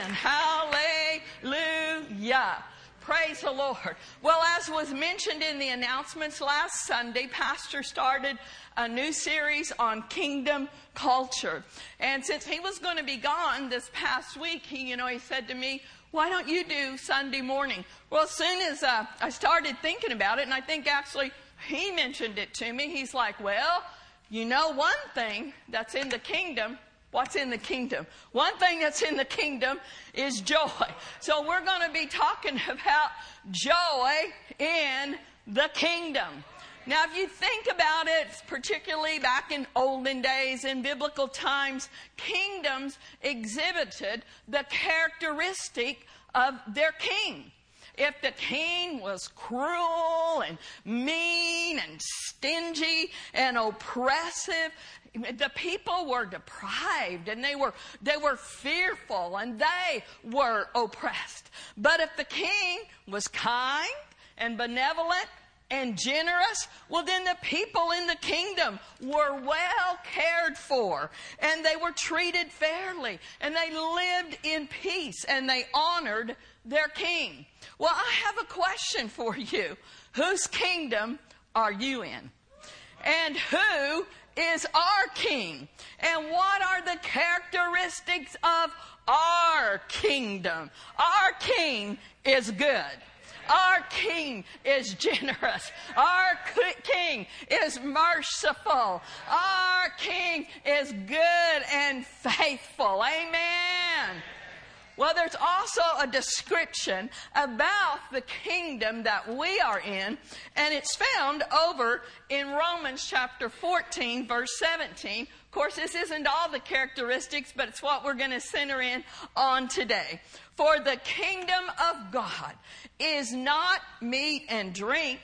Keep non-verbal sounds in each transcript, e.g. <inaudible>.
And hallelujah. Praise the Lord. Well, as was mentioned in the announcements last Sunday, Pastor started a new series on kingdom culture. And since he was going to be gone this past week, he, you know, he said to me, why don't you do Sunday morning? Well, as soon as uh, I started thinking about it, and I think actually he mentioned it to me, he's like, well, you know one thing that's in the kingdom What's in the kingdom? One thing that's in the kingdom is joy. So we're going to be talking about joy in the kingdom. Now, if you think about it, particularly back in olden days, in biblical times, kingdoms exhibited the characteristic of their king. If the king was cruel and mean and stingy and oppressive, the people were deprived and they were, they were fearful and they were oppressed. But if the king was kind and benevolent and generous, well, then the people in the kingdom were well cared for and they were treated fairly and they lived in peace and they honored their king. Well, I have a question for you. Whose kingdom are you in? And who is our king. And what are the characteristics of our kingdom? Our king is good. Our king is generous. Our king is merciful. Our king is good and faithful. Amen. Well, there's also a description about the kingdom that we are in, and it's found over in Romans chapter 14, verse 17. Of course, this isn't all the characteristics, but it's what we're going to center in on today. For the kingdom of God is not meat and drink.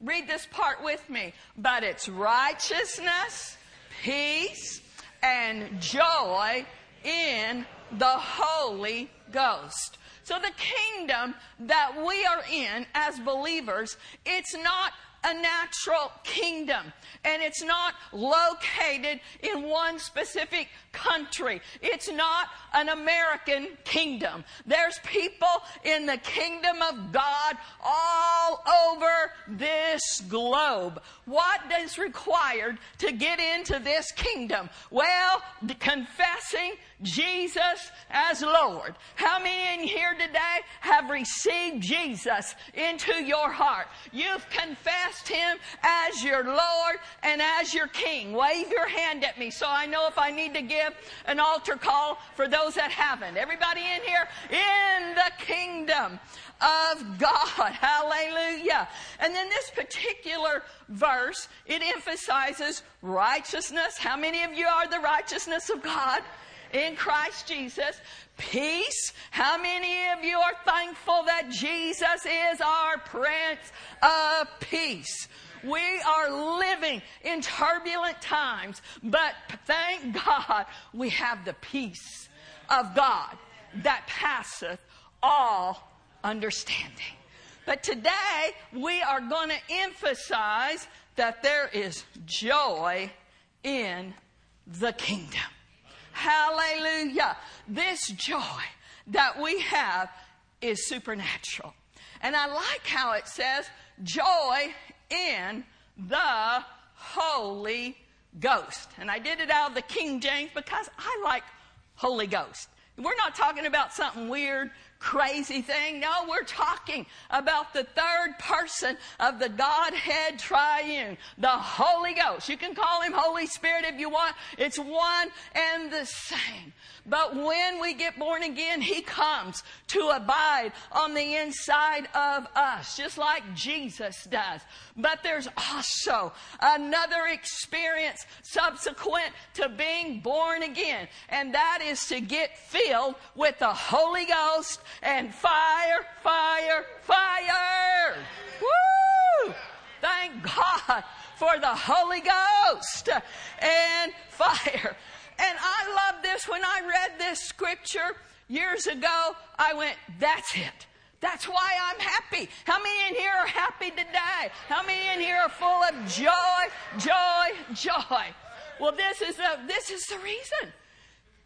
Read this part with me. But it's righteousness, peace, and joy in the Holy Ghost. So the kingdom that we are in as believers, it's not a natural kingdom and it's not located in one specific country. It's not an American kingdom. There's people in the kingdom of God all over this globe. What is required to get into this kingdom? Well, confessing Jesus as Lord. How many in here today have received Jesus into your heart? You've confessed Him as your Lord and as your King. Wave your hand at me so I know if I need to give an altar call for those that haven't. Everybody in here in the kingdom of God. <laughs> Hallelujah. And then this particular verse, it emphasizes righteousness. How many of you are the righteousness of God? in Christ Jesus. Peace. How many of you are thankful that Jesus is our Prince of Peace? We are living in turbulent times, but thank God we have the peace of God that passeth all understanding. But today we are going to emphasize that there is joy in the kingdom. Hallelujah. This joy that we have is supernatural. And I like how it says joy in the Holy Ghost. And I did it out of the King James because I like Holy Ghost. We're not talking about something weird crazy thing. No, we're talking about the third person of the Godhead triune, the Holy Ghost. You can call him Holy Spirit if you want. It's one and the same. But when we get born again, He comes to abide on the inside of us, just like Jesus does. But there's also another experience subsequent to being born again, and that is to get filled with the Holy Ghost and fire, fire, fire. Woo! Thank God for the Holy Ghost and fire. And I love this. When I read this scripture years ago, I went, that's it. That's why I'm happy. How many in here are happy today? How many in here are full of joy, joy, joy? Well, this is, a, this is the reason.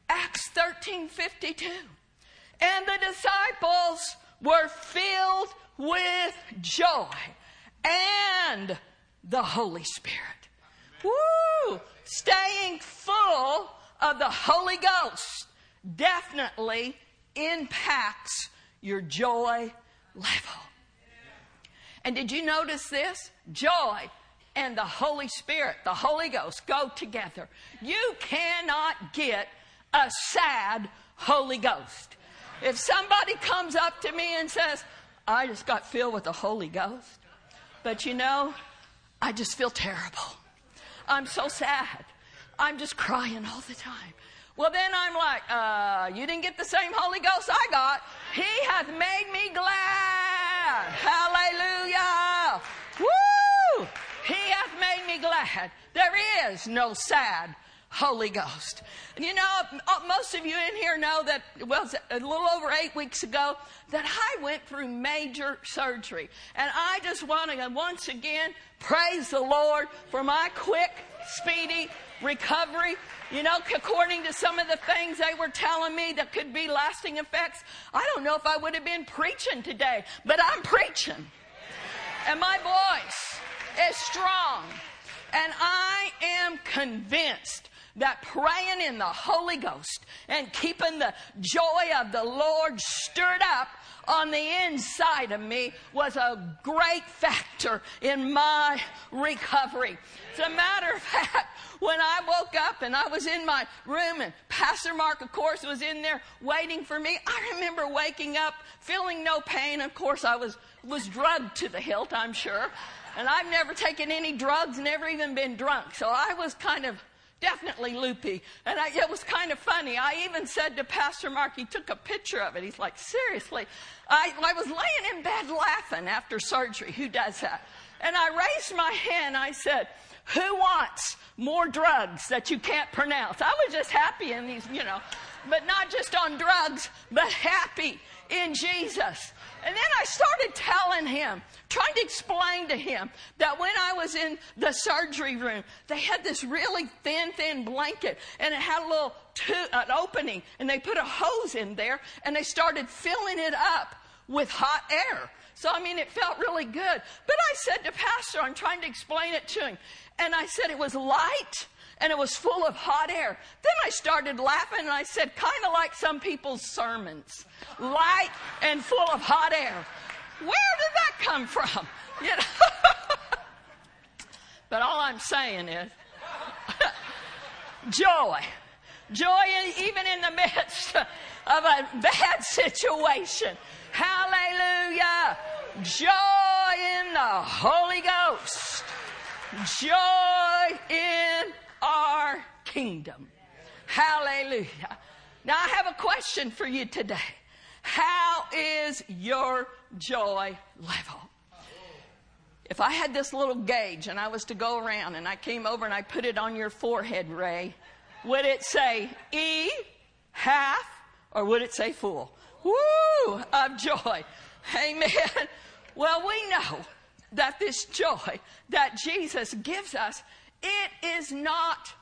Acts 13 52. And the disciples were filled with joy and the Holy Spirit. Woo! Staying full of the Holy Ghost definitely impacts your joy level. And did you notice this? Joy and the Holy Spirit, the Holy Ghost, go together. You cannot get a sad Holy Ghost. If somebody comes up to me and says, I just got filled with the Holy Ghost, but you know, I just feel terrible. I'm so sad. I'm just crying all the time. Well, then I'm like, uh, you didn't get the same Holy Ghost I got. He hath made me glad. Hallelujah. Woo! He hath made me glad. There is no sad Holy Ghost. You know, uh, most of you in here know that, well, a little over eight weeks ago, that I went through major surgery. And I just want to once again praise the Lord for my quick, speedy recovery. You know, according to some of the things they were telling me that could be lasting effects, I don't know if I would have been preaching today, but I'm preaching. And my voice is strong. And I am convinced that praying in the Holy Ghost and keeping the joy of the Lord stirred up on the inside of me was a great factor in my recovery. As a matter of fact, when I woke up and I was in my room and Pastor Mark, of course, was in there waiting for me, I remember waking up feeling no pain. Of course, I was, was drugged to the hilt, I'm sure. And I've never taken any drugs, never even been drunk. So I was kind of definitely loopy. And I, it was kind of funny. I even said to Pastor Mark, he took a picture of it. He's like, seriously? I, I was laying in bed laughing after surgery. Who does that? And I raised my hand. I said, who wants more drugs that you can't pronounce? I was just happy in these, you know, but not just on drugs, but happy in Jesus. And then I started telling him, trying to explain to him that when I was in the surgery room, they had this really thin, thin blanket and it had a little an opening and they put a hose in there and they started filling it up with hot air. So, I mean, it felt really good. But I said to Pastor, I'm trying to explain it to him. And I said it was light and it was full of hot air. Then I started laughing and I said, kind of like some people's sermons light and full of hot air. Where did that come from? <laughs> You know? but all I'm saying is <laughs> joy. Joy even in the midst of a bad <laughs> situation. Hallelujah. Joy in the Holy Ghost. Joy in our kingdom. Hallelujah. Now, I have a question for you today. How is your joy level? If I had this little gauge and I was to go around and I came over and I put it on your forehead, Ray, would it say E, half, or would it say full? Woo, of joy. Amen. <laughs> Well, we know that this joy that Jesus gives us it is not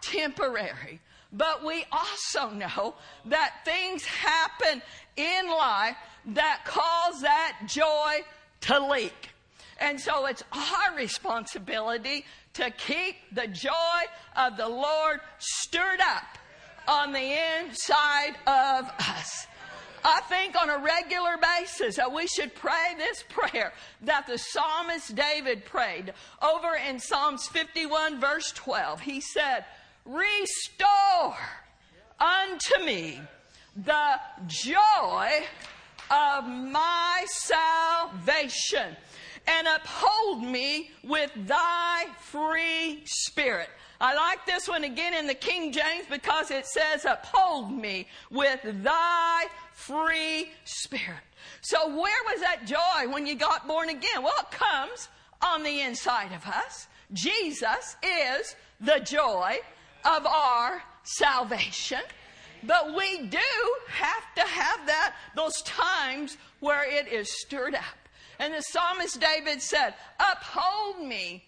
temporary. But we also know that things happen in life that cause that joy to leak. And so it's our responsibility to keep the joy of the Lord stirred up on the inside of us. I think on a regular basis that we should pray this prayer that the psalmist David prayed over in Psalms 51 verse 12. He said, restore unto me the joy of my salvation and uphold me with thy free spirit. I like this one again in the King James because it says, uphold me with thy free spirit. So where was that joy when you got born again? Well, it comes on the inside of us. Jesus is the joy of our salvation. But we do have to have that, those times where it is stirred up. And the psalmist David said, Uphold me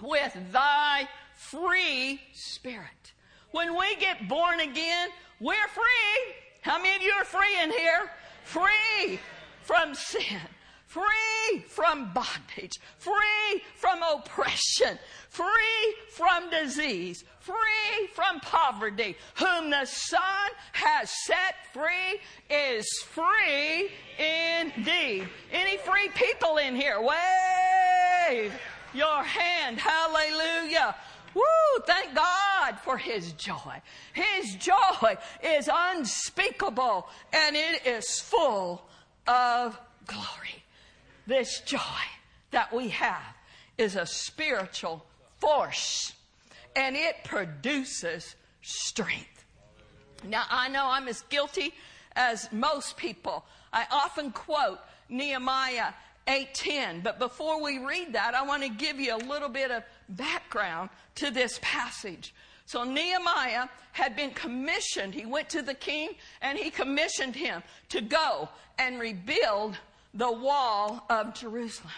with thy free spirit. When we get born again, we're free. How many of you are free in here? free from sin, free from bondage, free from oppression, free from disease, free from poverty. Whom the Son has set free is free indeed. Any free people in here? Wave your hand. Hallelujah. Woo, thank God for His joy. His joy is unspeakable and it is full of glory. This joy that we have is a spiritual force and it produces strength. Now, I know I'm as guilty as most people. I often quote Nehemiah 8:10. But before we read that, I want to give you a little bit of background to this passage. So Nehemiah had been commissioned. He went to the king and he commissioned him to go and rebuild the wall of Jerusalem.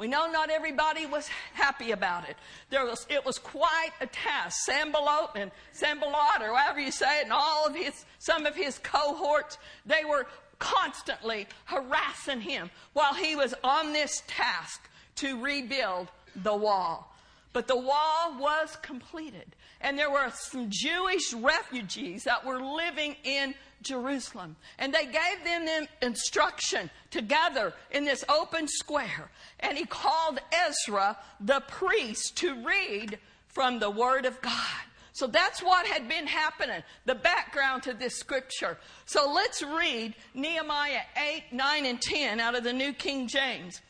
We know not everybody was happy about it. There was, it was quite a task. Sanballat and Sanballat, or however you say it, and all of his, some of his cohorts, they were constantly harassing him while he was on this task to rebuild the wall. But the wall was completed. And there were some Jewish refugees that were living in Jerusalem. And they gave them instruction to gather in this open square. And he called Ezra, the priest, to read from the Word of God. So that's what had been happening, the background to this scripture. So let's read Nehemiah 8, 9, and 10 out of the New King James.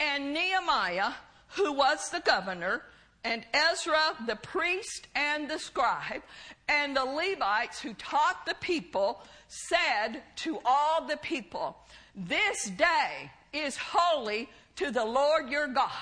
And Nehemiah, who was the governor, and Ezra, the priest and the scribe, and the Levites who taught the people, said to all the people, This day is holy to the Lord your God.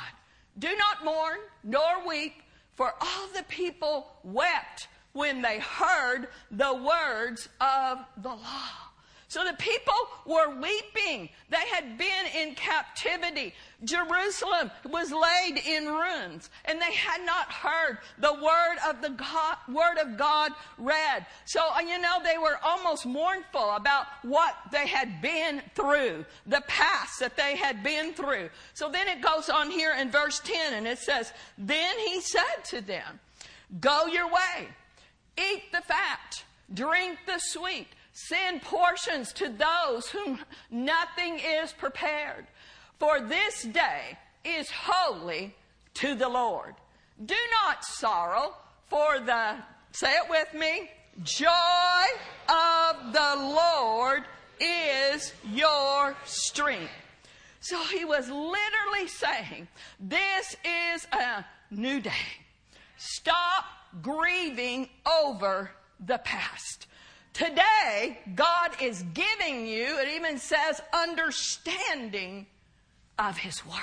Do not mourn nor weep for all the people wept when they heard the words of the law. So the people were weeping. They had been in captivity. Jerusalem was laid in ruins and they had not heard the word of the God, word of God read. So, uh, you know, they were almost mournful about what they had been through, the past that they had been through. So then it goes on here in verse 10 and it says, Then he said to them, Go your way, eat the fat, drink the sweet Send portions to those whom nothing is prepared. For this day is holy to the Lord. Do not sorrow, for the, say it with me, joy of the Lord is your strength. So he was literally saying, This is a new day. Stop grieving over the past. Today, God is giving you, it even says, understanding of His Word.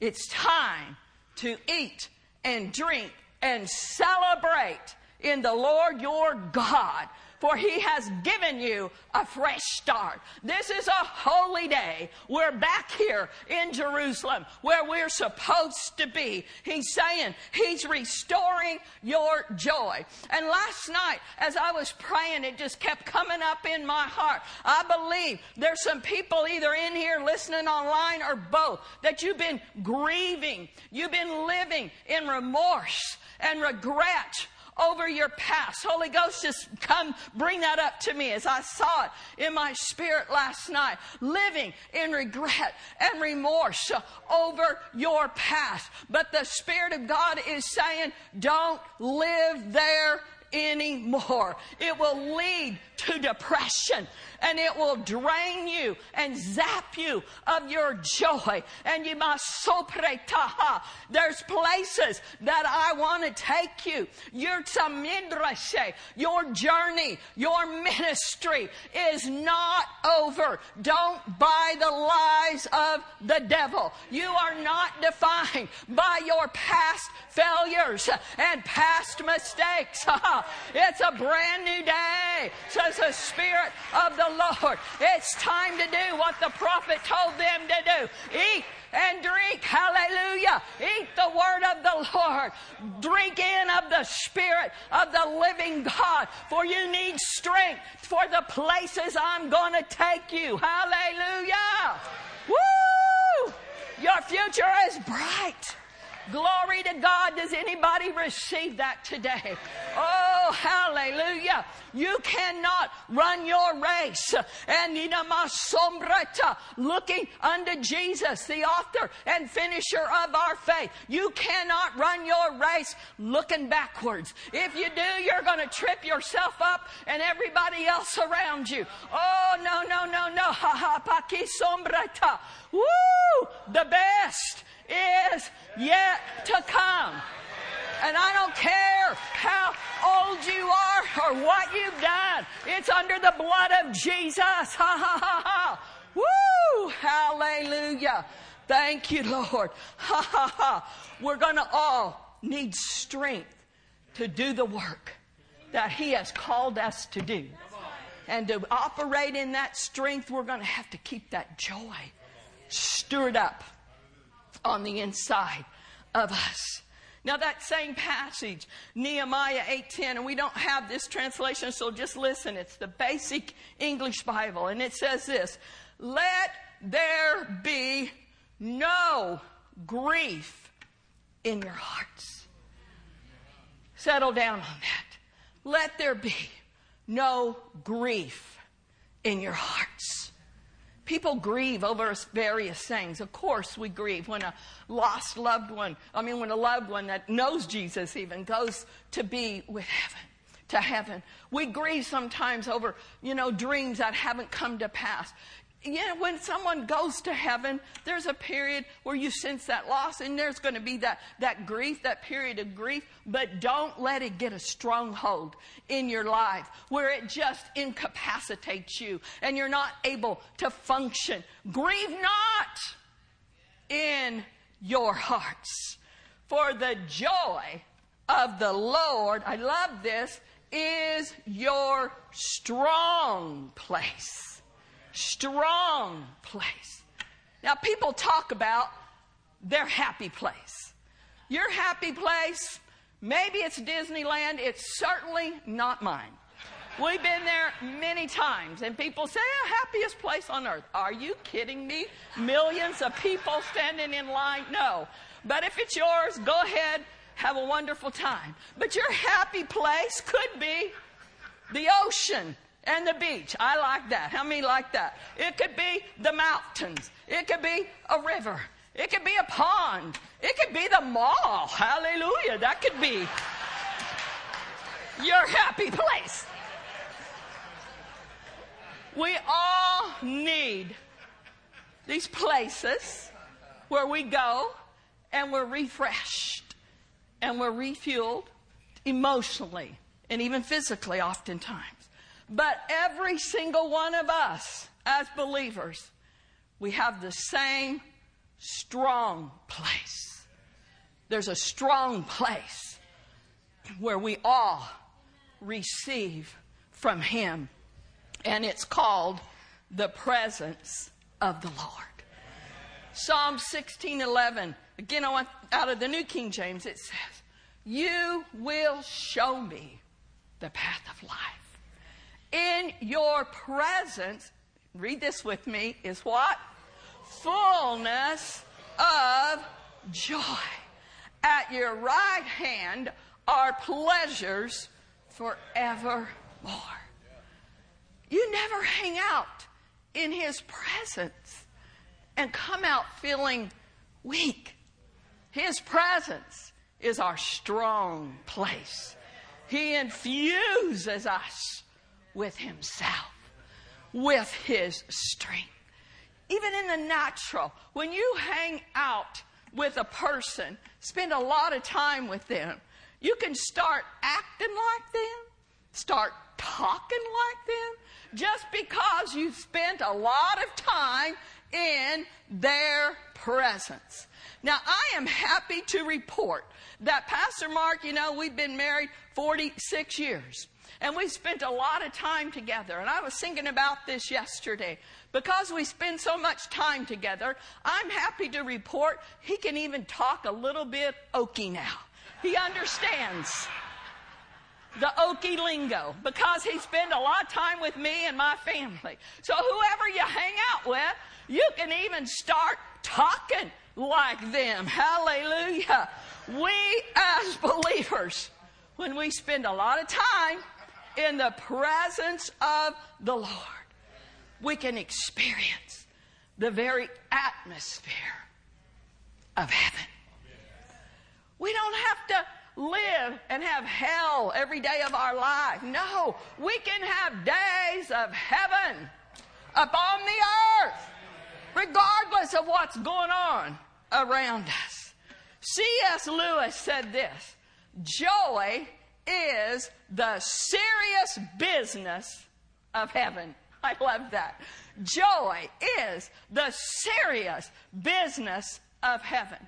It's time to eat and drink and celebrate in the Lord your God for he has given you a fresh start. This is a holy day. We're back here in Jerusalem where we're supposed to be. He's saying he's restoring your joy. And last night, as I was praying, it just kept coming up in my heart. I believe there's some people either in here listening online or both that you've been grieving. You've been living in remorse and regret over your past. Holy Ghost, just come bring that up to me as I saw it in my spirit last night. Living in regret and remorse over your past. But the Spirit of God is saying, don't live there anymore. It will lead to depression and it will drain you and zap you of your joy. And you must sopretaha. There's places that I want to take you. Your tsamindrashe, your journey, your ministry is not over. Don't buy the lies of the devil. You are not defined by your past failures and past mistakes. <laughs> it's a brand new day, says the Spirit of the Lord. It's time to do what the prophet told them to do eat and drink. Hallelujah. Eat the word of the Lord. Drink in of the Spirit of the living God. For you need strength for the places I'm going to take you. Hallelujah. Woo! Your future is bright. Glory to God. Does anybody receive that today? Oh, hallelujah. You cannot run your race and looking unto Jesus, the author and finisher of our faith. You cannot run your race looking backwards. If you do, you're going to trip yourself up and everybody else around you. Oh, no, no, no, no. Ha ha, paki sombrata. Woo! The best yet to come. And I don't care how old you are or what you've done. It's under the blood of Jesus. <laughs> Ha ha ha ha. Woo! Hallelujah. Thank you, Lord. <laughs> Ha ha ha. We're going to all need strength to do the work that He has called us to do. And to operate in that strength, we're going to have to keep that joy stirred up on the inside of us. Now that same passage, Nehemiah 8:10, and we don't have this translation, so just listen. It's the basic English Bible, and it says this: "Let there be no grief in your hearts." Settle down on that. Let there be no grief in your hearts. People grieve over various things. Of course, we grieve when a lost loved one, I mean, when a loved one that knows Jesus even goes to be with heaven, to heaven. We grieve sometimes over, you know, dreams that haven't come to pass you know, when someone goes to heaven, there's a period where you sense that loss, and there's going to be that, that grief, that period of grief, but don't let it get a stronghold in your life where it just incapacitates you and you're not able to function. Grieve not in your hearts, for the joy of the Lord, I love this, is your strong place strong place. Now, people talk about their happy place. Your happy place, maybe it's Disneyland, it's certainly not mine. We've been there many times, and people say, oh, happiest place on earth. Are you kidding me? Millions of people standing in line? No. But if it's yours, go ahead, have a wonderful time. But your happy place could be the ocean and the beach. I like that. How many like that? It could be the mountains. It could be a river. It could be a pond. It could be the mall. Hallelujah. That could be your happy place. We all need these places where we go and we're refreshed and we're refueled emotionally and even physically, oftentimes. But every single one of us as believers, we have the same strong place. There's a strong place where we all receive from Him, and it's called the presence of the Lord. Psalm 16:11. Again, I want out of the New King James. It says, "You will show me the path of life." In your presence, read this with me, is what? Fullness of joy. At your right hand are pleasures forevermore. You never hang out in his presence and come out feeling weak. His presence is our strong place. He infuses us with himself, with his strength. Even in the natural, when you hang out with a person, spend a lot of time with them, you can start acting like them, start talking like them, just because you spent a lot of time in their presence. Now, I am happy to report that Pastor Mark, you know, we've been married 46 years. And we spent a lot of time together. And I was thinking about this yesterday. Because we spend so much time together, I'm happy to report he can even talk a little bit Okie now. He understands the Okie lingo because he spent a lot of time with me and my family. So whoever you hang out with, you can even start talking like them. Hallelujah. We as believers, when we spend a lot of time in the presence of the Lord, we can experience the very atmosphere of heaven. We don't have to live and have hell every day of our life. No, we can have days of heaven upon the earth, regardless of what's going on around us. C.S. Lewis said this Joy is the serious business of heaven. I love that. Joy is the serious business of heaven.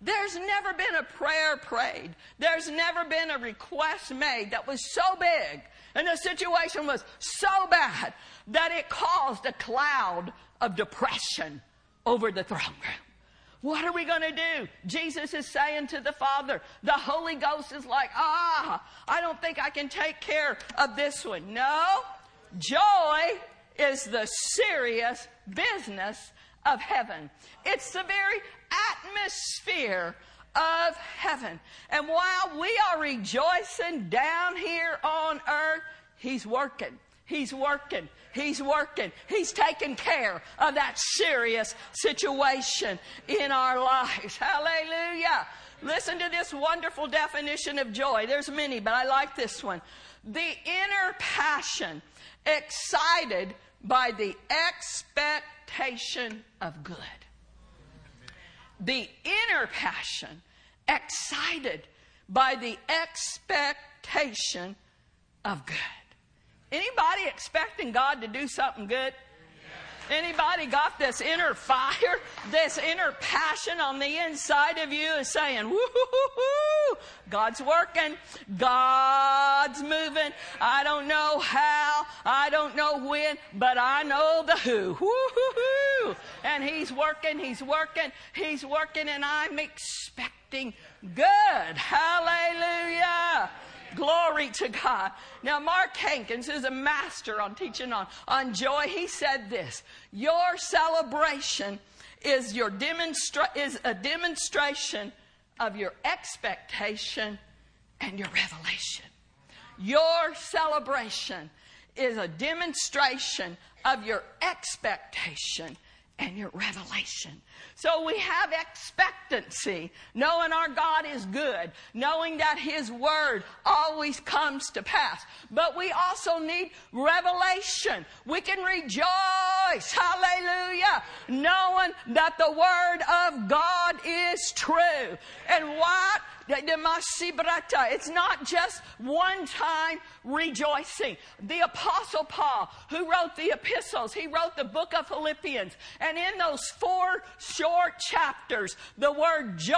There's never been a prayer prayed. There's never been a request made that was so big and the situation was so bad that it caused a cloud of depression over the throne room. What are we going to do? Jesus is saying to the Father, the Holy Ghost is like, ah, I don't think I can take care of this one. No, joy is the serious business of heaven. It's the very atmosphere of heaven. And while we are rejoicing down here on earth, He's working. He's working. He's working. He's taking care of that serious situation in our lives. <laughs> Hallelujah. Listen to this wonderful definition of joy. There's many, but I like this one. The inner passion excited by the expectation of good. The inner passion excited by the expectation of good. Anybody expecting God to do something good? Anybody got this inner fire, this inner passion on the inside of you is saying, woo God's working, God's moving. I don't know how, I don't know when, but I know the who. Woo And He's working, He's working, He's working, and I'm expecting good. Hallelujah. Glory to God. Now, Mark Hankins, is a master on teaching on, on joy, he said this Your celebration is, your demonstra- is a demonstration of your expectation and your revelation. Your celebration is a demonstration of your expectation and your revelation. So we have expectancy, knowing our God is good, knowing that His Word always comes to pass. But we also need revelation. We can rejoice, hallelujah, knowing that the Word of God is true. And what it's not just one time rejoicing. The Apostle Paul, who wrote the epistles, he wrote the book of Philippians. And in those four short chapters, the word joy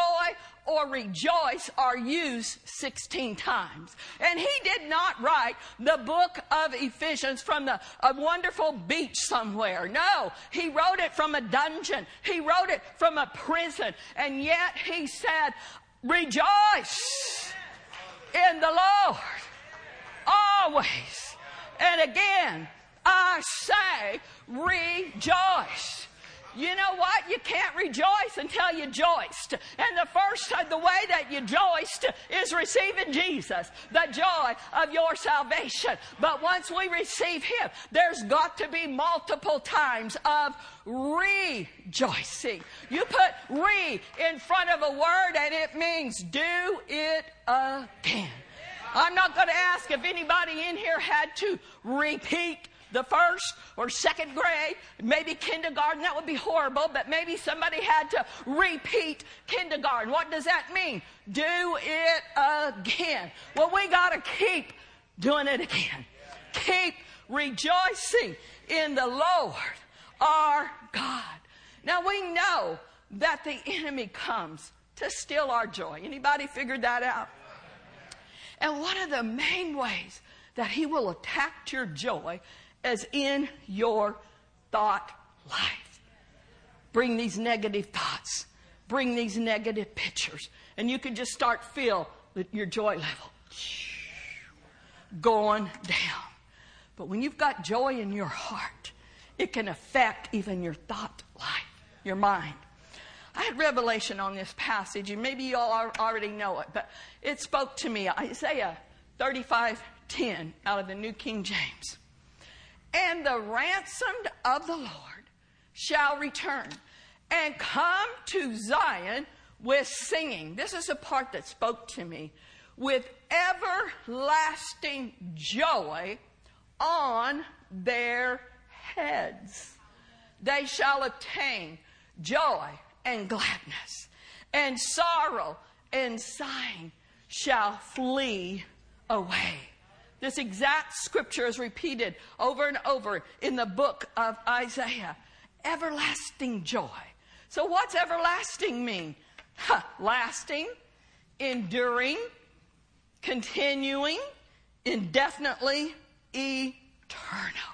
or rejoice are used 16 times. And he did not write the book of Ephesians from the, a wonderful beach somewhere. No, he wrote it from a dungeon. He wrote it from a prison. And yet he said, Rejoice in the Lord always. And again, I say rejoice. You know what? You can't rejoice until you joiced. And the first, uh, the way that you joiced is receiving Jesus, the joy of your salvation. But once we receive Him, there's got to be multiple times of rejoicing. You put re in front of a word and it means do it again. I'm not going to ask if anybody in here had to repeat the first or second grade, maybe kindergarten, that would be horrible, but maybe somebody had to repeat kindergarten. What does that mean? Do it again. Well, we got to keep doing it again. Keep rejoicing in the Lord our God. Now we know that the enemy comes to steal our joy. Anybody figured that out? And one of the main ways that he will attack your joy as in your thought life. Bring these negative thoughts, bring these negative pictures, and you can just start feel your joy level going down. But when you've got joy in your heart, it can affect even your thought life, your mind. I had revelation on this passage, and maybe you all already know it, but it spoke to me. Isaiah 35:10 out of the New King James. And the ransomed of the Lord shall return and come to Zion with singing. This is a part that spoke to me. With everlasting joy on their heads. They shall obtain joy and gladness, and sorrow and sighing shall flee away. This exact scripture is repeated over and over in the book of Isaiah. Everlasting joy. So, what's everlasting mean? Lasting, enduring, continuing, indefinitely, eternal.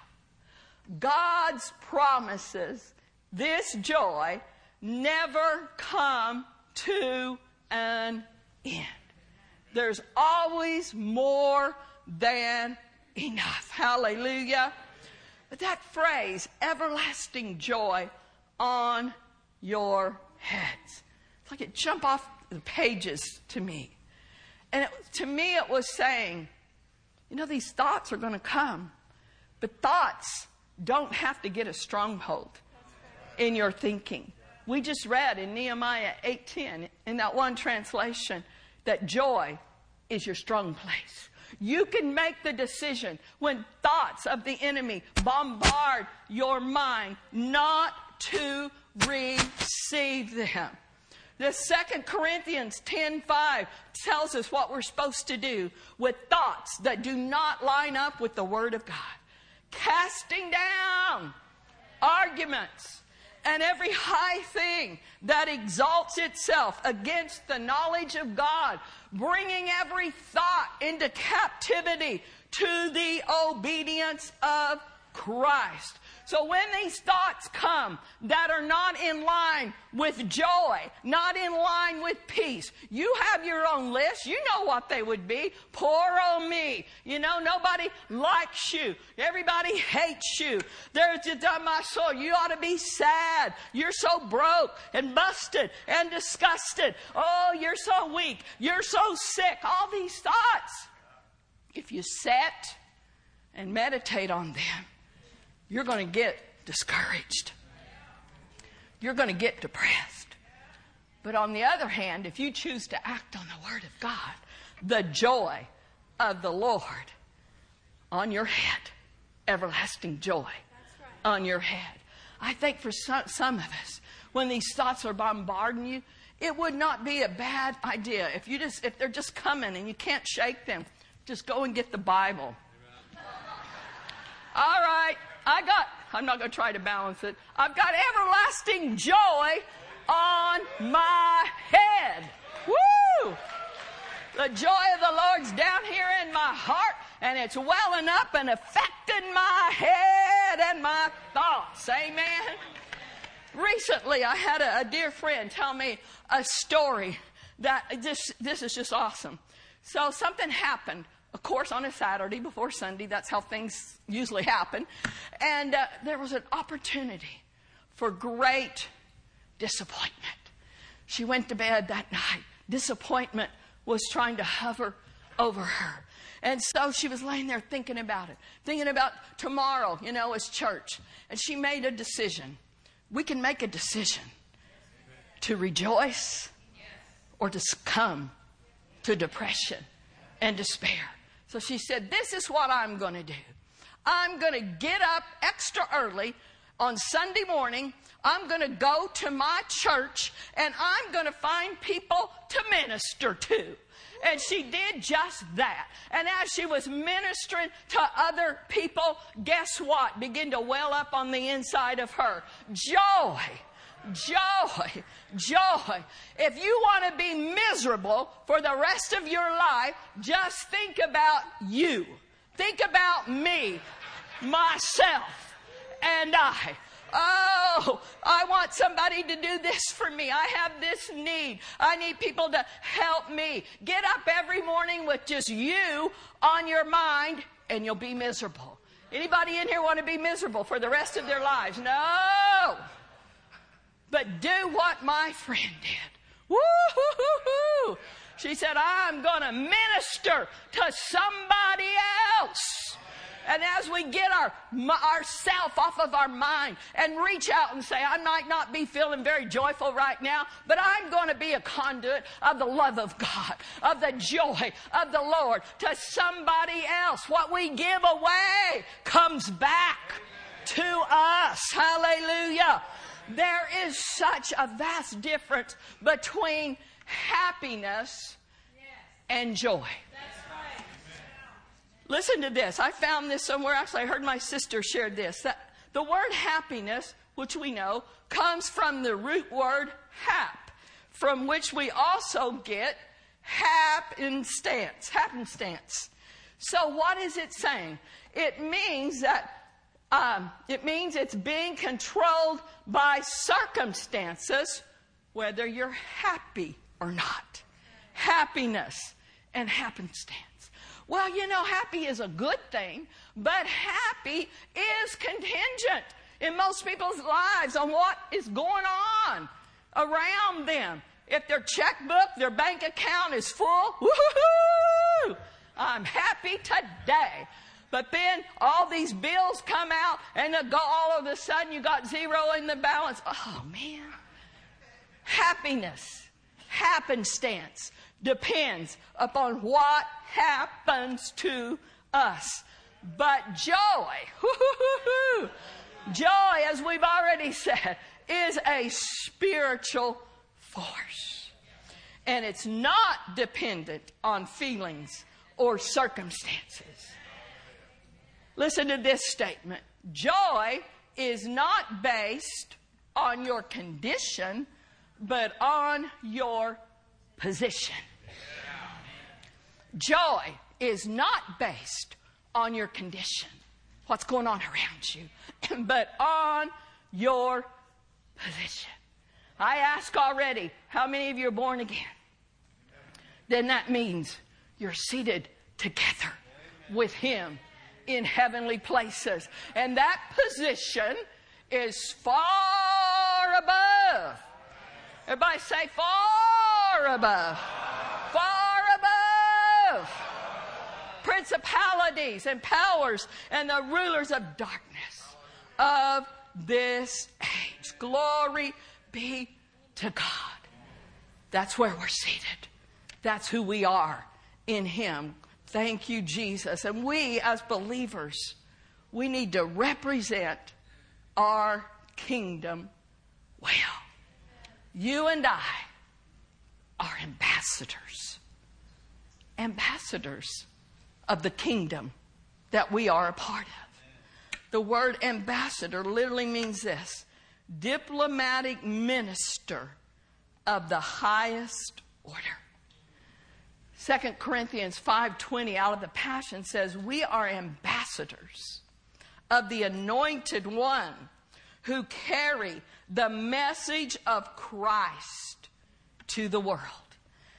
God's promises, this joy, never come to an end. There's always more than enough. Hallelujah. But that phrase, everlasting joy on your heads. It's like it jumped off the pages to me. And it, to me, it was saying, you know, these thoughts are going to come, but thoughts don't have to get a stronghold in your thinking. We just read in Nehemiah 8:10 in that one translation that joy is your strong place. You can make the decision when thoughts of the enemy bombard your mind not to receive them. The Second Corinthians 10:5 tells us what we're supposed to do with thoughts that do not line up with the word of God. Casting down arguments and every high thing that exalts itself against the knowledge of God, bringing every thought into captivity to the obedience of Christ. So when these thoughts come that are not in line with joy, not in line with peace, you have your own list. You know what they would be. Poor old me. You know, nobody likes you. Everybody hates you. There's just on my soul. You ought to be sad. You're so broke and busted and disgusted. Oh, you're so weak. You're so sick. All these thoughts. If you sit and meditate on them, you're going to get discouraged. You're going to get depressed. But on the other hand, if you choose to act on the Word of God, the joy of the Lord on your head, everlasting joy right. on your head. I think for some, some of us, when these thoughts are bombarding you, it would not be a bad idea if you just if they're just coming and you can't shake them, just go and get the Bible. All right, I got, I'm not going to try to balance it. I've got everlasting joy on my head. Woo! The joy of the Lord's down here in my heart, and it's welling up and affecting my head and my thoughts. Amen. Recently, I had a, a dear friend tell me a story that this, this is just awesome. So, something happened of course, on a Saturday before Sunday. That's how things usually happen. And uh, there was an opportunity for great disappointment. She went to bed that night. Disappointment was trying to hover over her. And so she was laying there thinking about it, thinking about tomorrow, you know, as church. And she made a decision. We can make a decision to rejoice or to succumb to depression and despair. So she said, This is what I'm going to do. I'm going to get up extra early on Sunday morning. I'm going to go to my church and I'm going to find people to minister to. And she did just that. And as she was ministering to other people, guess what? Began to well up on the inside of her joy joy, joy. If you want to be miserable for the rest of your life, just think about you. Think about me, myself, and I. Oh, I want somebody to do this for me. I have this need. I need people to help me. Get up every morning with just you on your mind and you'll be miserable. Anybody in here want to be miserable for the rest of their lives? No. But do what my friend did. Woo-hoo-hoo-hoo. She said, I'm going to minister to somebody else. And as we get our ourself off of our mind and reach out and say, I might not be feeling very joyful right now, but I'm going to be a conduit of the love of God, of the joy of the Lord to somebody else. What we give away comes back to us. Hallelujah. There is such a vast difference between happiness and joy. Listen to this. I found this somewhere. Actually, I heard my sister shared this. That the word happiness, which we know, comes from the root word hap, from which we also get happenstance. Happenstance. So, what is it saying? It means that um, it means it's being controlled by circumstances, whether you're happy or not. Happiness and happenstance. Well, you know, happy is a good thing, but happy is contingent in most people's lives on what is going on around them. If their checkbook, their bank account is full, woohoo! I'm happy today. But then all these bills come out, and all of a sudden you got zero in the balance. Oh man. Happiness, happenstance depends upon what happens to us. But joy, <laughs> joy, as we've already said, is a spiritual force. And it's not dependent on feelings or circumstances. Listen to this statement joy is not based on your condition, but on your position. Joy is not based on your condition, what's going on around you, <clears throat> but on your position. I ask already, how many of you are born again? Then that means you're seated together with Him in heavenly places. And that position is far above. Everybody say, far above. Far above. Principalities and powers and the rulers of darkness of this age. Glory be to God. That's where we're seated. That's who we are in Him. Thank you, Jesus. And we, as believers, we need to represent our kingdom well. You and I are ambassadors. Ambassadors of the kingdom that we are a part of. The word ambassador literally means this diplomatic minister of the highest order. 2 Corinthians 5:20 out of the Passion says, "We are ambassadors of the anointed one who carry the message of Christ to the world,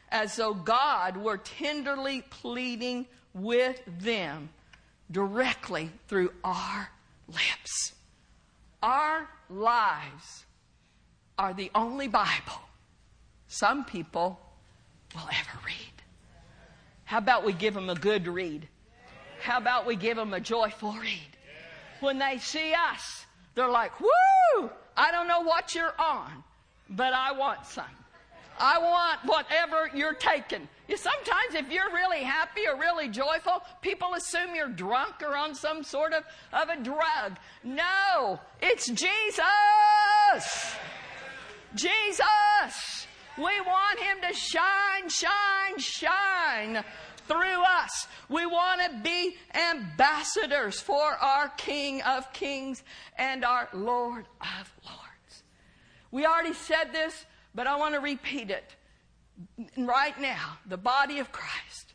as though God were tenderly pleading with them directly through our lips. Our lives are the only Bible some people will ever read. How about we give them a good read? How about we give them a joyful read? When they see us, they're like, woo! I don't know what you're on, but I want some. I want whatever you're taking. Sometimes, if you're really happy or really joyful, people assume you're drunk or on some sort of, of a drug. No, it's Jesus. Jesus. We want Him to shine, shine, shine through us. We want to be ambassadors for our King of Kings and our Lord of Lords. We already said this, but I want to repeat it. Right now, the body of Christ,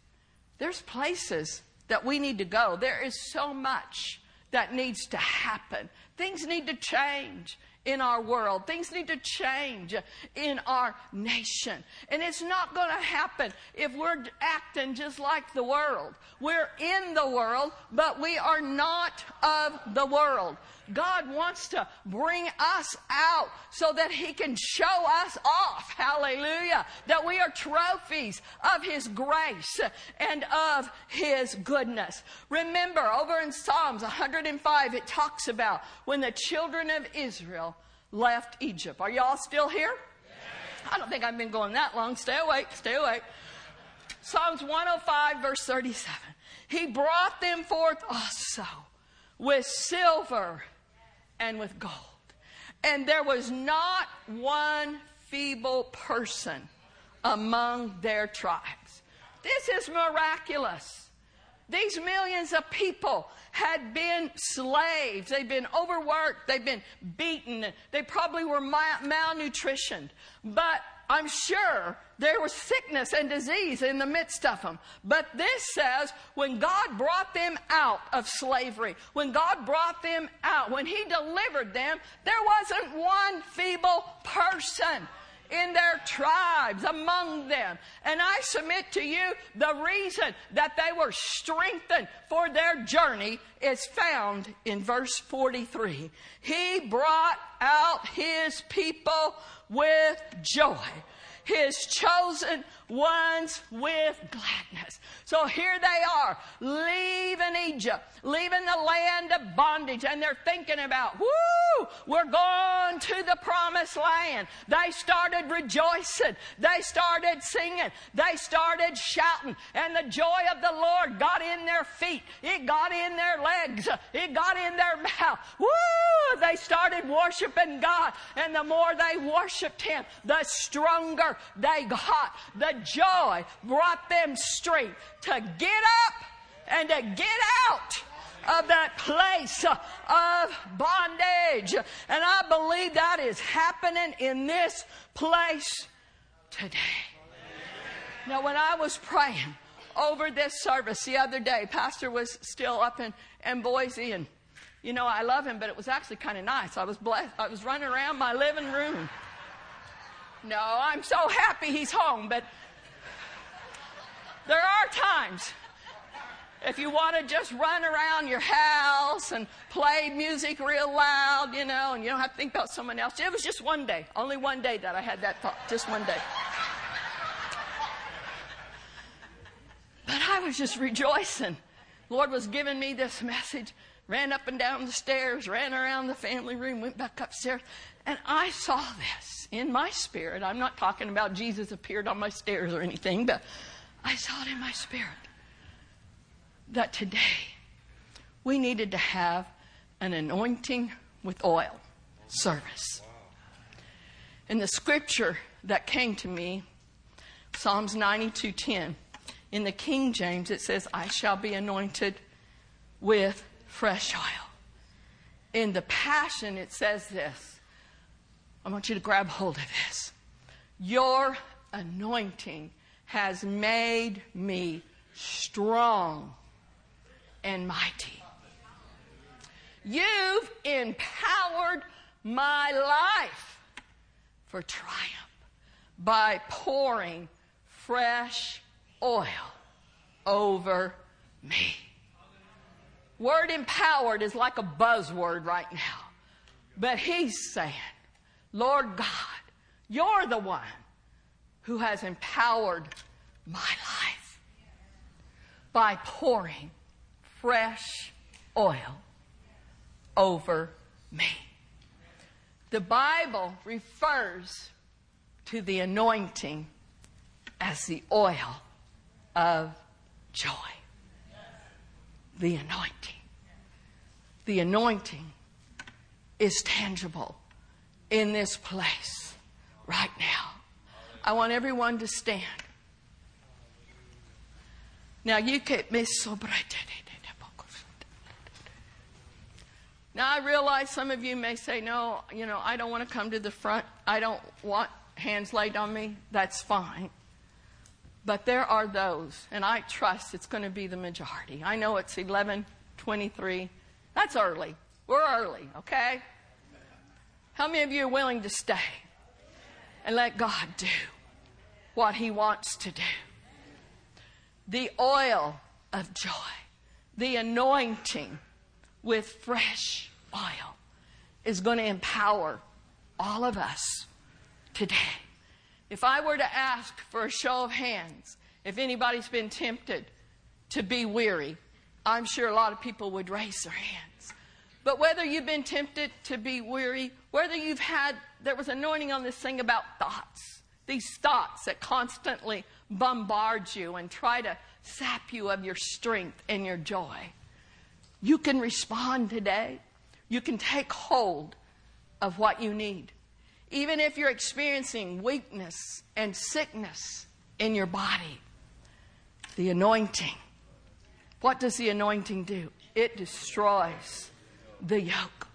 there's places that we need to go. There is so much that needs to happen. Things need to change in our world. Things need to change in our nation. And it's not going to happen if we're acting just like the world. We're in the world, but we are not of the world. God wants to bring us out so that He can show us off. Hallelujah. That we are trophies of His grace and of His goodness. Remember, over in Psalms 105, it talks about when the children of Israel left Egypt. Are y'all still here? I don't think I've been going that long. Stay awake, stay awake. Psalms 105, verse 37. He brought them forth also with silver and with gold. And there was not one feeble person among their tribes. This is miraculous. These millions of people had been slaves. They'd been overworked. They'd been beaten. They probably were malnutritioned. But I'm sure there was sickness and disease in the midst of them. But this says when God brought them out of slavery, when God brought them out, when He delivered them, there wasn't one feeble person in their tribes among them. And I submit to you the reason that they were strengthened for their journey is found in verse 43. He brought out his people with joy his chosen ones with gladness. So here they are, leaving Egypt, leaving the land of bondage, and they're thinking about, whoo, we're going to the promised land. They started rejoicing. They started singing. They started shouting. And the joy of the Lord got in their feet. It got in their legs. It got in their mouth. Woo! They started worshiping God. And the more they worshiped Him, the stronger they got. The joy brought them strength to get up and to get out of that place of bondage. And I believe that is happening in this place today. Now, when I was praying over this service the other day, Pastor was still up in, in Boise, and you know, I love him, but it was actually kind of nice. I was blessed. I was running around my living room. No, I'm so happy he's home, but there are times if you want to just run around your house and play music real loud, you know, and you don't have to think about someone else. It was just one day, only one day that I had that thought, just one day. But I was just rejoicing. Lord was giving me this message. Ran up and down the stairs, ran around the family room, went back upstairs, and I saw this in my spirit. I'm not talking about Jesus appeared on my stairs or anything, but I saw it in my spirit that today we needed to have an anointing with oil service. In the scripture that came to me, Psalms 92:10, in the King James it says, "I shall be anointed with fresh oil." In the Passion it says this. I want you to grab hold of this. Your anointing has made me strong and mighty. You've empowered my life for triumph by pouring fresh oil over me. Word empowered is like a buzzword right now. But he's saying, Lord God, you're the one who has empowered my life by pouring fresh oil over me. The Bible refers to the anointing as the oil of joy. The anointing. The anointing is tangible in this place right now. I want everyone to stand. Now you keep me sober. Now I realize some of you may say, no, you know, I don't want to come to the front. I don't want hands laid on me. That's fine. But there are those, and I trust it's going to be the majority. I know it's 11:23. That's early. We're early, okay? How many of you are willing to stay and let God do what He wants to do? The oil of joy, the anointing with fresh oil is going to empower all of us today. If I were to ask for a show of hands, if anybody's been tempted to be weary, I'm sure a lot of people would raise their hands. But whether you've been tempted to be weary, whether you've had, there was anointing on this thing about thoughts, these thoughts that constantly bombard you and try to sap you of your strength and your joy. You can respond today. You can take hold of what you need. Even if you're experiencing weakness and sickness in your body, the anointing. What does the anointing do? It destroys the yoke.